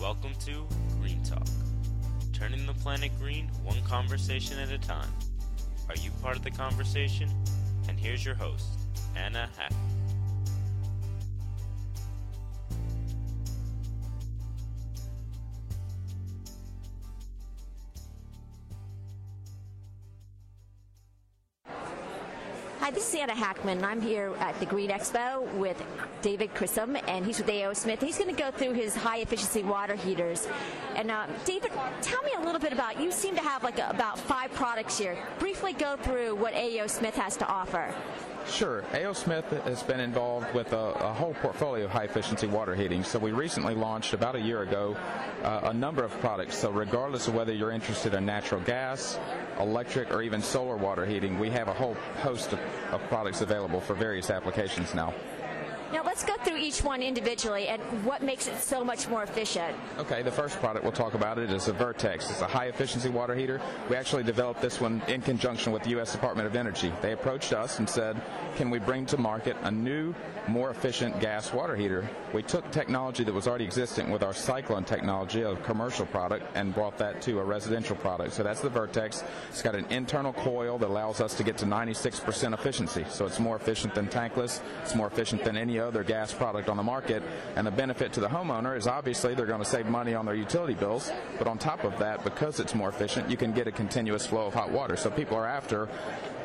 Welcome to Green Talk, turning the planet green one conversation at a time. Are you part of the conversation? And here's your host, Anna Hack. Anna Hackman. I'm here at the Green Expo with David Chisholm, and he's with A.O. Smith. He's going to go through his high efficiency water heaters. And uh, David, tell me a little bit about. You seem to have like a, about five products here. Briefly go through what A.O. Smith has to offer. Sure. A.O. Smith has been involved with a, a, whole portfolio of high efficiency water heating. So we recently launched about a year ago uh, a number of products. So regardless of whether you're interested in natural gas, electric, or even solar water heating, we have a whole host of, of products available for various applications now. Now let's go through each one individually and what makes it so much more efficient. Okay, the first product we'll talk about it is a Vertex. It's a high efficiency water heater. We actually developed this one in conjunction with the U.S. Department of Energy. They approached us and said, can we bring to market a new, more efficient gas water heater? We took technology that was already existing with our Cyclone technology, a commercial product, and brought that to a residential product. So that's the Vertex. It's got an internal coil that allows us to get to 96% efficiency. So it's more efficient than tankless. It's more efficient than any other gas product on the market. And the benefit to the homeowner is obviously they're going to save money on their utility bills. But on top of that, because it's more efficient, you can get a continuous flow of hot water. So people are after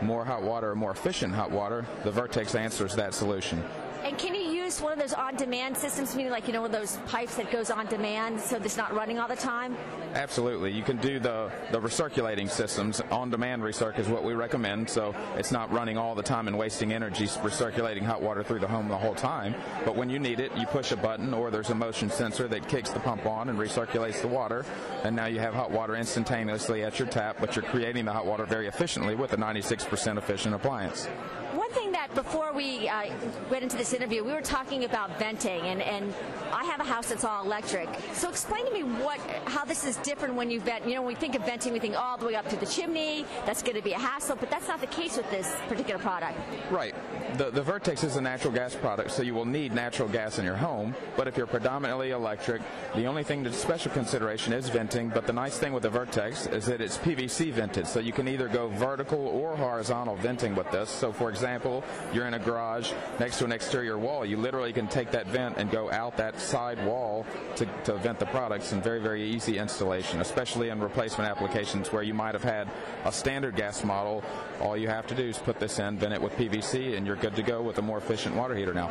more hot water, more efficient hot water. The Vertex answers that solution. And can you use one of those on-demand systems, meaning like you know those pipes that goes on demand, so it's not running all the time? Absolutely, you can do the the recirculating systems. On-demand recirc is what we recommend, so it's not running all the time and wasting energy recirculating hot water through the home the whole time. But when you need it, you push a button, or there's a motion sensor that kicks the pump on and recirculates the water, and now you have hot water instantaneously at your tap. But you're creating the hot water very efficiently with a 96% efficient appliance. Before we uh, went into this interview, we were talking about venting, and, and I have a house that's all electric. So explain to me what how this is different when you vent. You know, when we think of venting, we think all the way up to the chimney. That's going to be a hassle, but that's not the case with this particular product. Right. The, the Vertex is a natural gas product, so you will need natural gas in your home. But if you're predominantly electric, the only thing that's special consideration is venting. But the nice thing with the Vertex is that it's PVC vented, so you can either go vertical or horizontal venting with this. So, for example, you're in a garage next to an exterior wall, you literally can take that vent and go out that side wall to, to vent the products and very, very easy installation, especially in replacement applications where you might have had a standard gas model. All you have to do is put this in, vent it with PVC, and you're good to go with a more efficient water heater now.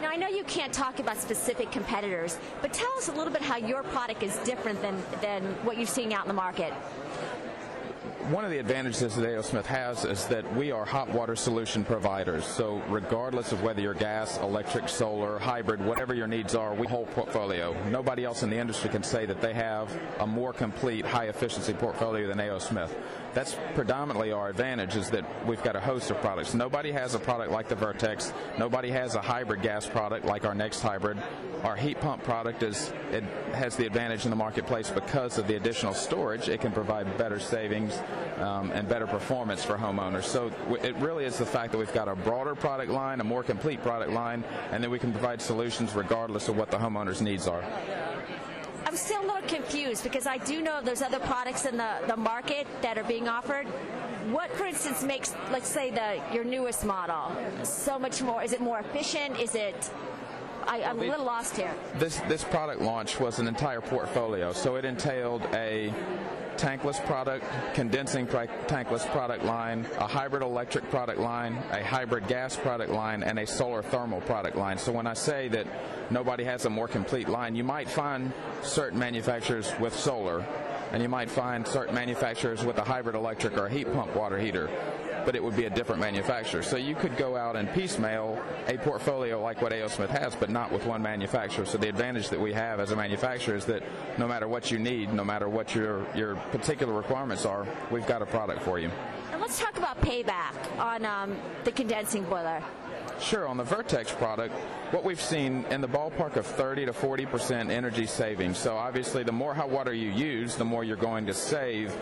Now, I know you can't talk about specific competitors, but tell us a little bit how your product is different than, than what you're seeing out in the market one of the advantages that A.O. Smith has is that we are hot water solution providers. So regardless of whether you're gas, electric, solar, hybrid, whatever your needs are, we whole portfolio. Nobody else in the industry can say that they have a more complete high efficiency portfolio than A.O. Smith. That's predominantly our advantage is that we've got a host of products. Nobody has a product like the Vertex. Nobody has a hybrid gas product like our next hybrid. Our heat pump product is it has the advantage in the marketplace because of the additional storage. It can provide better savings um, and better performance for homeowners. So it really is the fact that we've got a broader product line, a more complete product line, and that we can provide solutions regardless of what the homeowner's needs are. I'm still a little confused because I do know there's other products in the, the market that are being offered. What, for instance, makes, let's say, the your newest model so much more? Is it more efficient? Is it I, am a little lost here. This this product launch was an entire portfolio, so it entailed a tankless product, condensing tankless product line, a hybrid electric product line, a hybrid gas product line, and a solar thermal product line. So when I say that nobody has a more complete line, you might find certain manufacturers with solar, and you might find certain manufacturers with a hybrid electric or a heat pump water heater but it would be a different manufacturer. So you could go out and piecemeal a portfolio like what A.O. Smith has, but not with one manufacturer. So the advantage that we have as a manufacturer is that no matter what you need, no matter what your, your particular requirements are, we've got a product for you. And let's talk about payback on um, the condensing boiler. Sure, on the Vertex product, what we've seen in the ballpark of 30 to 40 percent energy savings. So obviously, the more hot water you use, the more you're going to save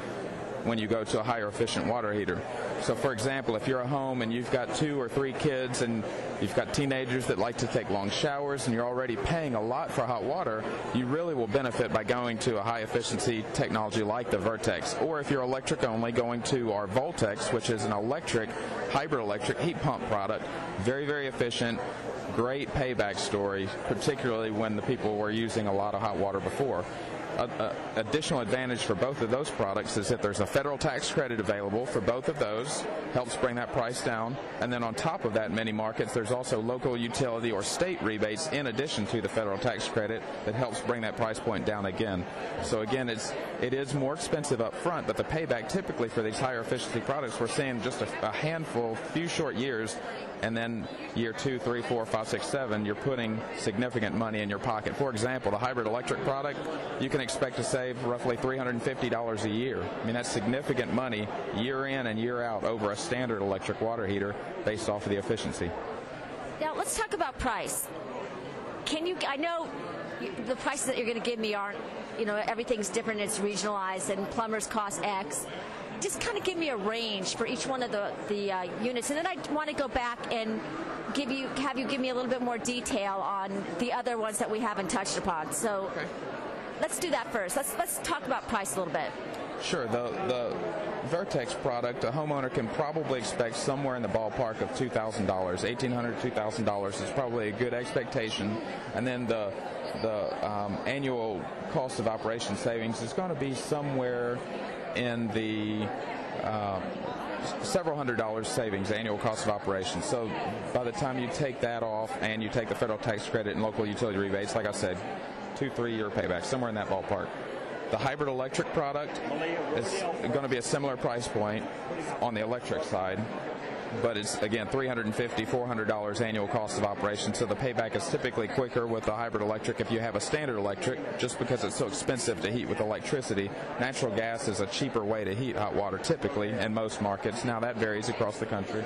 when you go to a higher efficient water heater. So, for example, if you're a home and you've got two or three kids and you've got teenagers that like to take long showers and you're already paying a lot for hot water, you really will benefit by going to a high efficiency technology like the Vertex. Or if you're electric only, going to our Voltex, which is an electric, hybrid electric heat pump product. Very, very efficient, great payback story, particularly when the people were using a lot of hot water before a, a additional advantage for both of those products is that there's a federal tax credit available for both of those, helps bring that price down. And then on top of that, many markets, there's also local utility or state rebates in addition to the federal tax credit that helps bring that price point down again. So again, it's it is more expensive up front, but the payback typically for these higher efficiency products, we're seeing just a, a handful, few short years, and then year two, three, four, five, six, seven, you're putting significant money in your pocket. For example, the hybrid electric product, you can expect to save roughly $350 a year. I mean, that's significant money year in and year out over a standard electric water heater based off of the efficiency. Now, let's talk about price. Can you, I know the prices that you're going to give me aren't, you know, everything's different, it's regionalized, and plumbers cost X just kind of give me a range for each one of the the uh, units, and then I want to go back and give you have you give me a little bit more detail on the other ones that we haven't touched upon. So okay. let's do that first. Let's let's talk about price a little bit. Sure. The the Vertex product, a homeowner can probably expect somewhere in the ballpark of two thousand dollars, eighteen hundred, two thousand dollars is probably a good expectation, and then the the um, annual cost of operation savings is going to be somewhere in the uh, several hundred dollars savings annual cost of operation. So by the time you take that off and you take the federal tax credit and local utility rebates, like I said, two, three year payback, somewhere in that ballpark. The hybrid electric product is going to be a similar price point on the electric side but it's again $350, $400 annual cost of operation. So the payback is typically quicker with the hybrid electric if you have a standard electric, just because it's so expensive to heat with electricity. Natural gas is a cheaper way to heat hot water typically in most markets. Now that varies across the country.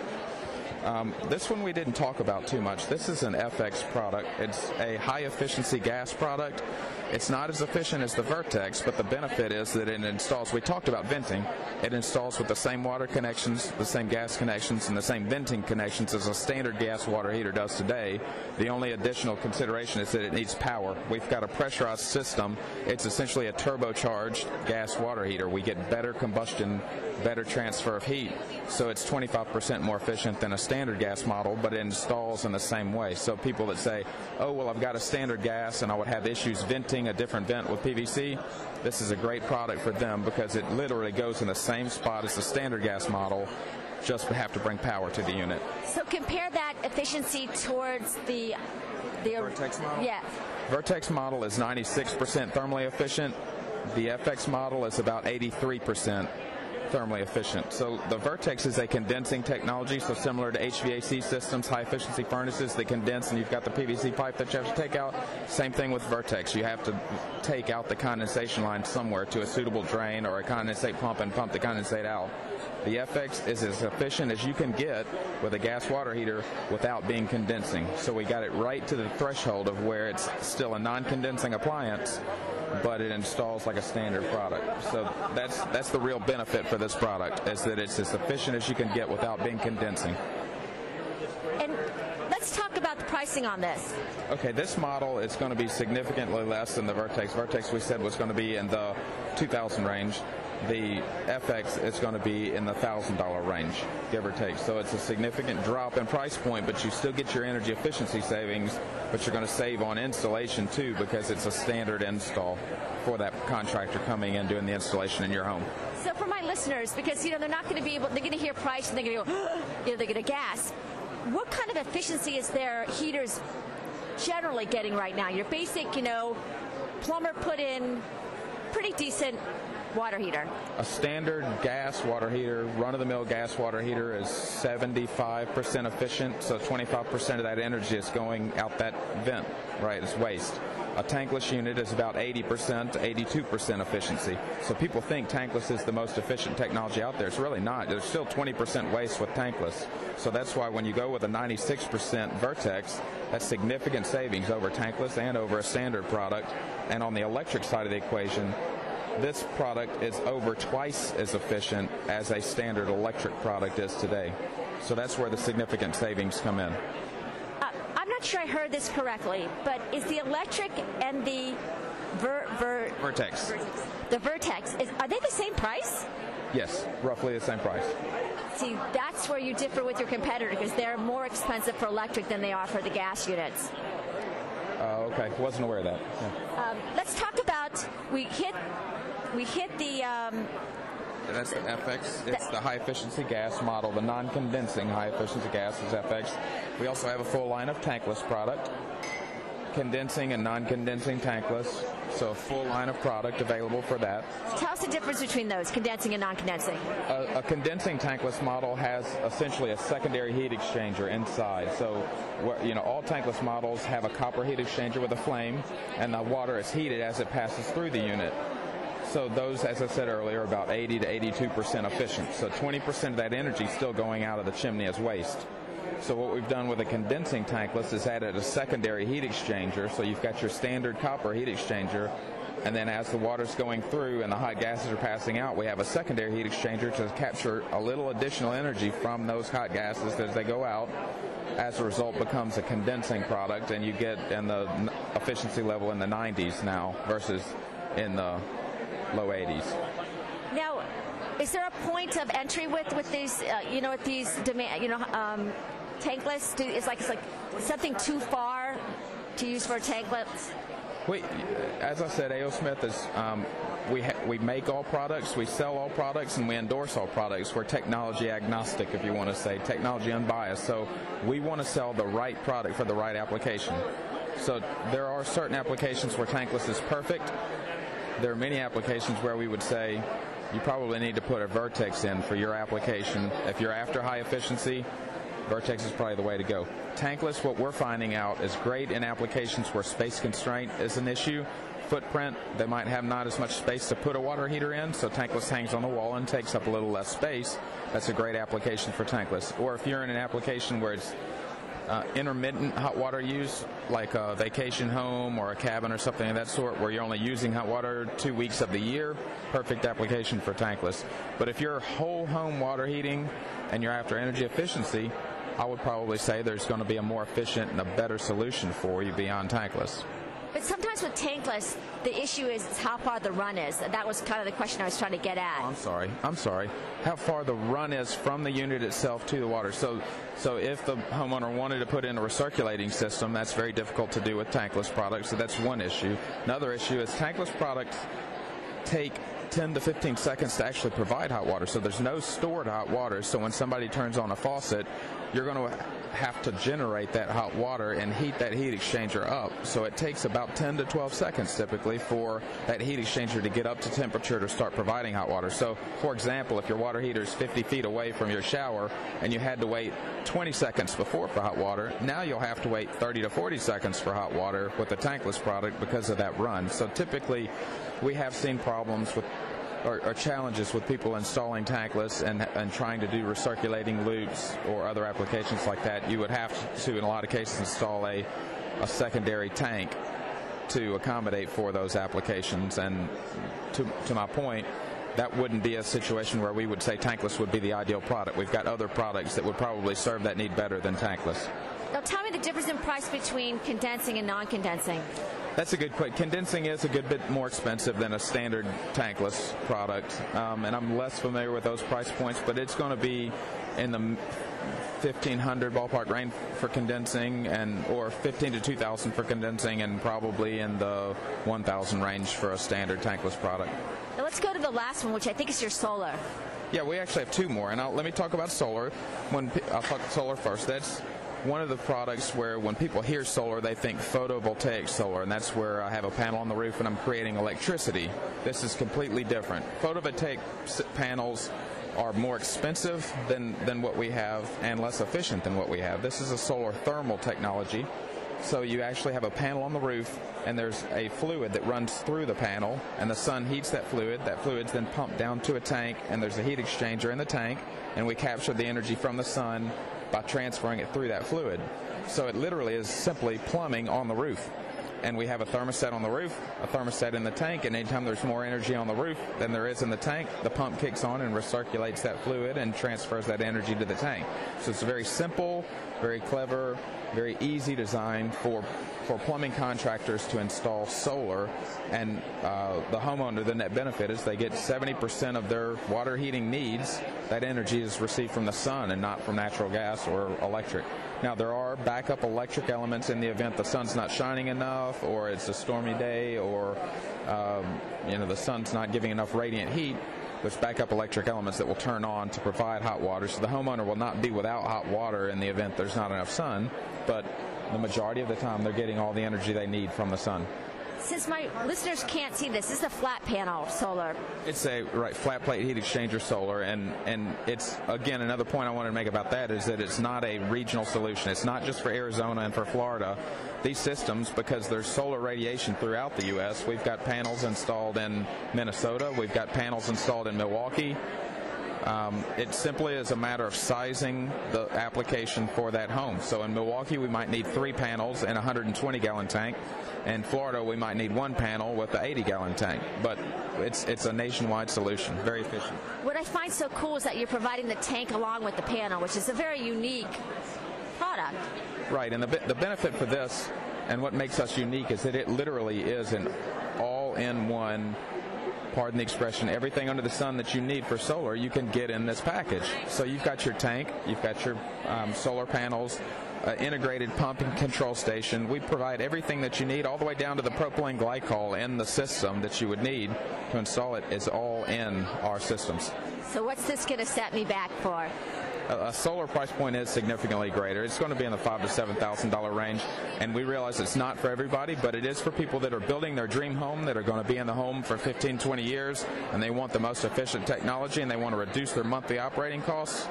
Um, this one we didn't talk about too much. This is an FX product. It's a high efficiency gas product. It's not as efficient as the Vertex, but the benefit is that it installs, we talked about venting, it installs with the same water connections, the same gas connections, and the same venting connections as a standard gas water heater does today. The only additional consideration is that it needs power. We've got a pressurized system. It's essentially a turbocharged gas water heater. We get better combustion, better transfer of heat, so it's 25% more efficient than a standard gas model, but it installs in the same way. So people that say, oh, well, I've got a standard gas and I would have issues venting a different vent with PVC, this is a great product for them because it literally goes in the same spot as the standard gas model just have to bring power to the unit. So compare that efficiency towards the the Vertex model. Yeah. Vertex model is 96% thermally efficient. The FX model is about 83% thermally efficient. So the Vertex is a condensing technology, so similar to HVAC systems, high efficiency furnaces that condense and you've got the PVC pipe that you have to take out. Same thing with Vertex. You have to take out the condensation line somewhere to a suitable drain or a condensate pump and pump the condensate out. The FX is as efficient as you can get with a gas water heater without being condensing. So we got it right to the threshold of where it's still a non-condensing appliance, but it installs like a standard product. So that's that's the real benefit for this product is that it's as efficient as you can get without being condensing. And let's talk about the pricing on this. Okay, this model is going to be significantly less than the Vertex. Vertex we said was going to be in the 2000 range the FX is going to be in the thousand dollar range, give or take. So it's a significant drop in price point, but you still get your energy efficiency savings, but you're going to save on installation too because it's a standard install for that contractor coming in doing the installation in your home. So for my listeners, because you know they're not going to be able, they're going to hear price and they're going to go, you know, they're going to gas. What kind of efficiency is their heaters generally getting right now? Your basic, you know, plumber put in pretty decent water heater? A standard gas water heater, run of the mill gas water heater, is 75% efficient, so 25% of that energy is going out that vent, right? It's waste. A tankless unit is about 80% to 82% efficiency. So people think tankless is the most efficient technology out there. It's really not. There's still 20% waste with tankless. So that's why when you go with a 96% Vertex, that's significant savings over tankless and over a standard product. And on the electric side of the equation, this product is over twice as efficient as a standard electric product is today. So that's where the significant savings come in. Uh, I'm not sure I heard this correctly, but is the electric and the ver, ver, Vertex. the Vertex, is, are they the same price? Yes, roughly the same price. See, that's where you differ with your competitor because they're more expensive for electric than they are for the gas units. Uh, okay, wasn't aware of that. Yeah. Um, let's talk about we hit we hit the um, That's the FX. It's the high efficiency gas model. The non condensing high efficiency gas is FX. We also have a full line of tankless product, condensing and non condensing tankless. So a full line of product available for that. tell us the difference between those condensing and non-condensing. A, a condensing tankless model has essentially a secondary heat exchanger inside. So, you know, all tankless models have a copper heat exchanger with a flame, and the water is heated as it passes through the unit. So those, as I said earlier, are about 80 to 82 percent efficient. So 20 percent of that energy is still going out of the chimney as waste. So what we've done with a condensing tankless is added a secondary heat exchanger. So you've got your standard copper heat exchanger, and then as the water's going through and the hot gases are passing out, we have a secondary heat exchanger to capture a little additional energy from those hot gases as they go out. As a result, becomes a condensing product, and you get in the efficiency level in the 90s now versus in the low 80s. Is there a point of entry with with these uh, you know with these demand you know um, tankless? Do, is like it's like something too far to use for tankless? We, as I said, A.O. Smith is um, we ha- we make all products, we sell all products, and we endorse all products. We're technology agnostic, if you want to say, technology unbiased. So we want to sell the right product for the right application. So there are certain applications where tankless is perfect. There are many applications where we would say you probably need to put a Vertex in for your application. If you're after high efficiency, Vertex is probably the way to go. Tankless, what we're finding out, is great in applications where space constraint is an issue. Footprint, they might have not as much space to put a water heater in, so tankless hangs on the wall and takes up a little less space. That's a great application for tankless. Or if you're in an application where it's uh, intermittent hot water use, like a vacation home or a cabin or something of that sort, where you're only using hot water two weeks of the year, perfect application for tankless. But if you're whole home water heating and you're after energy efficiency, I would probably say there's going to be a more efficient and a better solution for you beyond tankless. But sometimes with tankless, the issue is how far the run is. That was kind of the question I was trying to get at. Oh, I'm sorry. I'm sorry. How far the run is from the unit itself to the water. So, so if the homeowner wanted to put in a recirculating system, that's very difficult to do with tankless products. So that's one issue. Another issue is tankless products take 10 to 15 seconds to actually provide hot water. So there's no stored hot water. So when somebody turns on a faucet, you're going to have to generate that hot water and heat that heat exchanger up. So it takes about 10 to 12 seconds typically for that heat exchanger to get up to temperature to start providing hot water. So, for example, if your water heater is 50 feet away from your shower and you had to wait 20 seconds before for hot water, now you'll have to wait 30 to 40 seconds for hot water with the tankless product because of that run. So typically, we have seen problems with or, or challenges with people installing tankless and, and trying to do recirculating loops or other applications like that. You would have to, in a lot of cases, install a, a secondary tank to accommodate for those applications. And to, to my point, that wouldn't be a situation where we would say tankless would be the ideal product. We've got other products that would probably serve that need better than tankless. Now, tell me the difference in price between condensing and non-condensing. That's a good question. Condensing is a good bit more expensive than a standard tankless product, um, and I'm less familiar with those price points, but it's going to be in the 1500 ballpark range for condensing, and or 15 to 2000 for condensing, and probably in the 1000 range for a standard tankless product. Now, let's go to the last one, which I think is your solar. Yeah, we actually have two more, and I'll, let me talk about solar. When I'll talk solar first. That's one of the products where when people hear solar, they think photovoltaic solar, and that's where I have a panel on the roof and I'm creating electricity. This is completely different. Photovoltaic panels are more expensive than, than what we have and less efficient than what we have. This is a solar thermal technology. So you actually have a panel on the roof, and there's a fluid that runs through the panel, and the sun heats that fluid. That fluid's then pumped down to a tank, and there's a heat exchanger in the tank, and we capture the energy from the sun by transferring it through that fluid. So it literally is simply plumbing on the roof. and we have a thermostat on the roof, a thermostat in the tank, and anytime there's more energy on the roof than there is in the tank, the pump kicks on and recirculates that fluid and transfers that energy to the tank. So it's a very simple, very clever, very easy design for for plumbing contractors to install solar, and uh, the homeowner, the net benefit is they get 70% of their water heating needs. That energy is received from the sun and not from natural gas or electric. Now, there are backup electric elements in the event the sun's not shining enough, or it's a stormy day, or um, you know the sun's not giving enough radiant heat. There's backup electric elements that will turn on to provide hot water, so the homeowner will not be without hot water in the event there's not enough sun. But the majority of the time, they're getting all the energy they need from the sun since my listeners can't see this, this is a flat panel solar. It's a right flat plate heat exchanger solar, and and it's again another point I wanted to make about that is that it's not a regional solution. It's not just for Arizona and for Florida. These systems, because there's solar radiation throughout the U.S., we've got panels installed in Minnesota, we've got panels installed in Milwaukee, um, it simply is a matter of sizing the application for that home. So in Milwaukee, we might need three panels and a 120 gallon tank. In Florida, we might need one panel with an 80 gallon tank. But it's it's a nationwide solution, very efficient. What I find so cool is that you're providing the tank along with the panel, which is a very unique product. Right, and the the benefit for this and what makes us unique is that it literally is an all-in-one pardon the expression, everything under the sun that you need for solar, you can get in this package. So you've got your tank, you've got your um, solar panels, uh, integrated pump and control station. We provide everything that you need, all the way down to the propylene glycol in the system that you would need to install it is all in our systems. So what's this going to set me back for? A solar price point is significantly greater. It's going to be in the five to seven thousand dollar range, and we realize it's not for everybody, but it is for people that are building their dream home, that are going to be in the home for 15, 20 years, and they want the most efficient technology, and they want to reduce their monthly operating costs.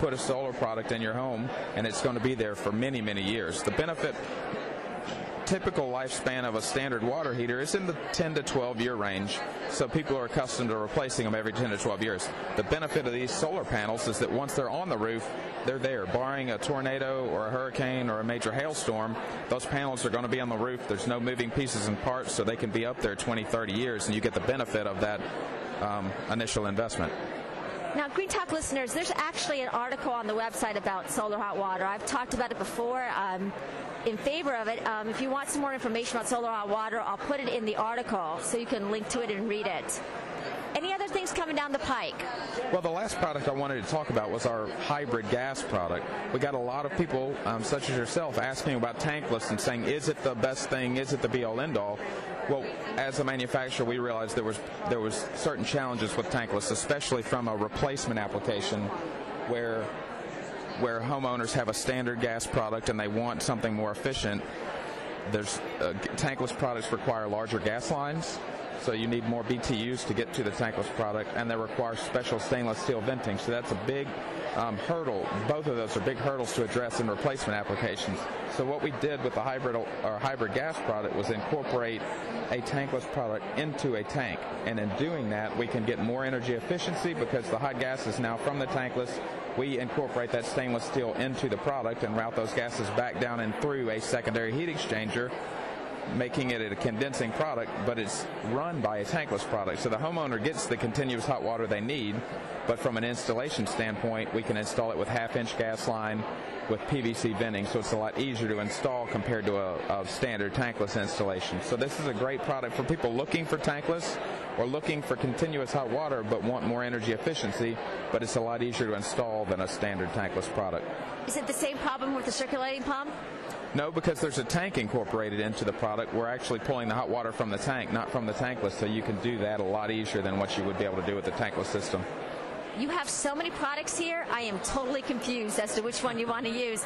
Put a solar product in your home, and it's going to be there for many, many years. The benefit typical lifespan of a standard water heater is in the 10 to 12 year range. So people are accustomed to replacing them every 10 to 12 years. The benefit of these solar panels is that once they're on the roof, they're there. Barring a tornado or a hurricane or a major hailstorm, those panels are going to be on the roof. There's no moving pieces and parts, so they can be up there 20, 30 years, and you get the benefit of that um, initial investment. Now, Green Talk listeners, there's actually an article on the website about solar hot water. I've talked about it before. Um, in favor of it. Um, if you want some more information about solar hot water, I'll put it in the article so you can link to it and read it. Any other things coming down the pike? Well, the last product I wanted to talk about was our hybrid gas product. We got a lot of people, um, such as yourself, asking about tankless and saying, is it the best thing? Is it the be all end all? Well, as a manufacturer, we realized there was there was certain challenges with tankless, especially from a replacement application, where where homeowners have a standard gas product and they want something more efficient, there's uh, tankless products require larger gas lines, so you need more BTUs to get to the tankless product, and they require special stainless steel venting. So that's a big um, hurdle. Both of those are big hurdles to address in replacement applications. So what we did with the hybrid or hybrid gas product was incorporate a tankless product into a tank, and in doing that, we can get more energy efficiency because the hot gas is now from the tankless we incorporate that stainless steel into the product and route those gases back down and through a secondary heat exchanger making it a condensing product, but it's run by a tankless product. So the homeowner gets the continuous hot water they need, but from an installation standpoint, we can install it with half inch gas line with PVC venting, so it's a lot easier to install compared to a, a standard tankless installation. So this is a great product for people looking for tankless or looking for continuous hot water but want more energy efficiency, but it's a lot easier to install than a standard tankless product. Is it the same problem with the circulating pump? No, because there's a tank incorporated into the product. We're actually pulling the hot water from the tank, not from the tankless, so you can do that a lot easier than what you would be able to do with the tankless system. You have so many products here, I am totally confused as to which one you want to use.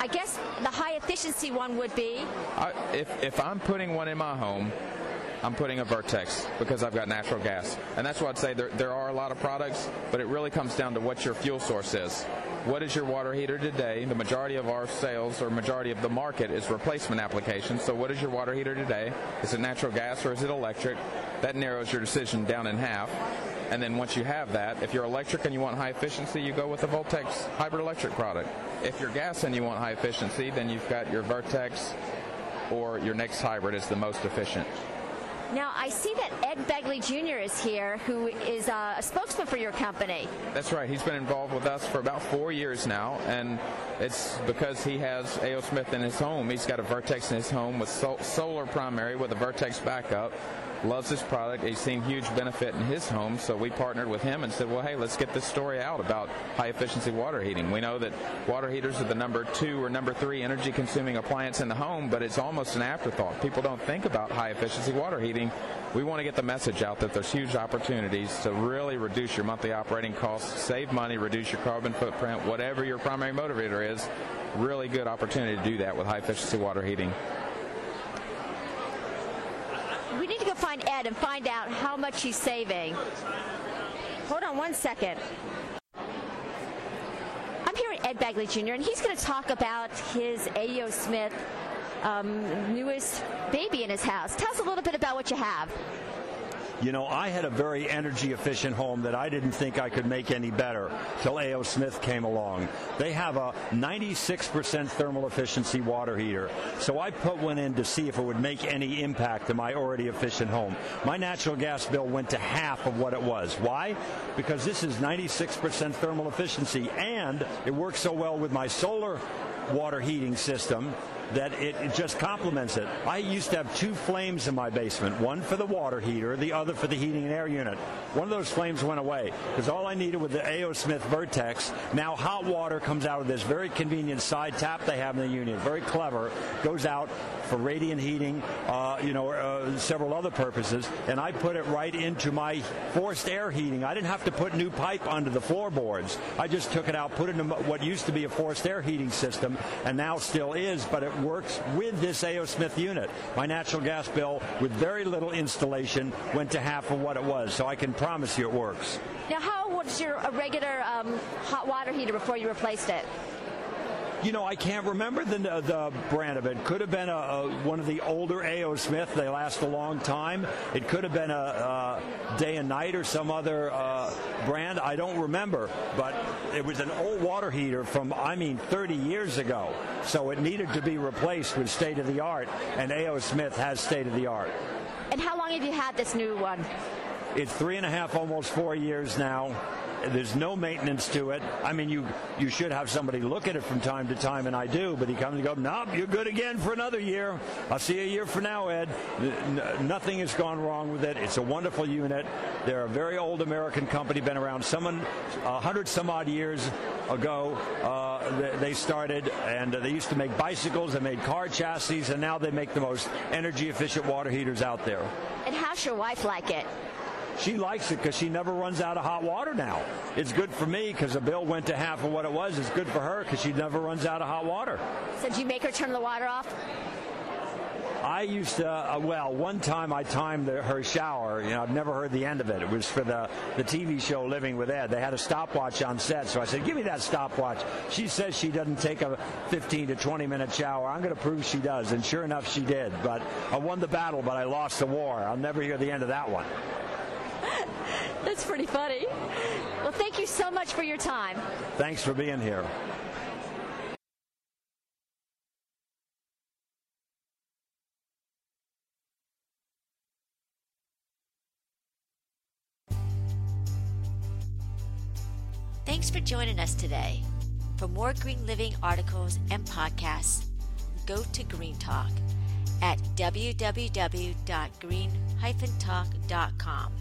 I guess the high efficiency one would be? I, if, if I'm putting one in my home, I'm putting a Vertex because I've got natural gas. And that's why I'd say there, there are a lot of products, but it really comes down to what your fuel source is. What is your water heater today? The majority of our sales or majority of the market is replacement applications. So what is your water heater today? Is it natural gas or is it electric? That narrows your decision down in half. And then once you have that, if you're electric and you want high efficiency, you go with the Voltex hybrid electric product. If you're gas and you want high efficiency, then you've got your Vertex or your next hybrid is the most efficient. Now, I see that Ed Begley Jr. is here, who is uh, a spokesman for your company. That's right. He's been involved with us for about four years now, and it's because he has A.O. Smith in his home. He's got a Vertex in his home with sol- solar primary with a Vertex backup loves this product. He's seen huge benefit in his home, so we partnered with him and said, well, hey, let's get this story out about high efficiency water heating. We know that water heaters are the number two or number three energy consuming appliance in the home, but it's almost an afterthought. People don't think about high efficiency water heating. We want to get the message out that there's huge opportunities to really reduce your monthly operating costs, save money, reduce your carbon footprint, whatever your primary motivator is. Really good opportunity to do that with high efficiency water heating we need to go find Ed and find out how much he's saving. Hold on one second. I'm here with Ed Begley Jr., and he's going to talk about his A.O. Smith um, newest baby in his house. Tell us a little bit about what you have. You know, I had a very energy efficient home that I didn't think I could make any better till A.O. Smith came along. They have a 96% thermal efficiency water heater. So I put one in to see if it would make any impact to my already efficient home. My natural gas bill went to half of what it was. Why? Because this is 96% thermal efficiency and it works so well with my solar water heating system that it, it, just complements it. I used to have two flames in my basement, one for the water heater, the other for the heating and air unit. One of those flames went away because all I needed with the A.O. Smith Vertex, now hot water comes out of this very convenient side tap they have in the unit. Very clever. Goes out for radiant heating, uh, you know, uh, several other purposes, and I put it right into my forced air heating. I didn't have to put new pipe under the floorboards. I just took it out, put it in what used to be a forced air heating system, and now still is, but it works with this A.O. Smith unit. My natural gas bill, with very little installation, went to half of what it was. So I can promise you it works. Now, how was your regular um, hot water heater before you replaced it? You know, I can't remember the, the brand of it. Could have been a, a, one of the older A.O. Smith. They last a long time. It could have been a, a Day and Night or some other uh, brand. I don't remember, but it was an old water heater from, I mean, 30 years ago. So it needed to be replaced with state of the art, and A.O. Smith has state of the art. And how long have you had this new one? It's three and a half, almost four years now. There's no maintenance to it. I mean, you you should have somebody look at it from time to time, and I do. But he comes and goes, "Nope, you're good again for another year. I'll see you a year from now, Ed." N- nothing has gone wrong with it. It's a wonderful unit. They're a very old American company, been around some a hundred some odd years ago. Uh, they started, and they used to make bicycles. They made car chassis, and now they make the most energy efficient water heaters out there. And how's your wife like it? She likes it because she never runs out of hot water now. It's good for me because the bill went to half of what it was. It's good for her because she never runs out of hot water. So did you make her turn the water off? I used to, uh, well, one time I timed the, her shower. You know, I've never heard the end of it. It was for the, the TV show Living with Ed. They had a stopwatch on set, so I said, give me that stopwatch. She says she doesn't take a 15 to 20 minute shower. I'm going to prove she does. And sure enough, she did. But I won the battle, but I lost the war. I'll never hear the end of that one. That's pretty funny. Well, thank you so much for your time. Thanks for being here. Thanks for joining us today. For more Green Living articles and podcasts, go to Green Talk at www.green-talk.com.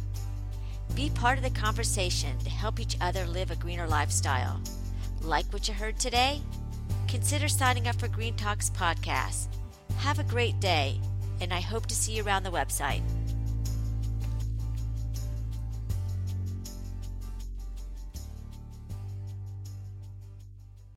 Be part of the conversation to help each other live a greener lifestyle. Like what you heard today? Consider signing up for Green Talks podcast. Have a great day, and I hope to see you around the website.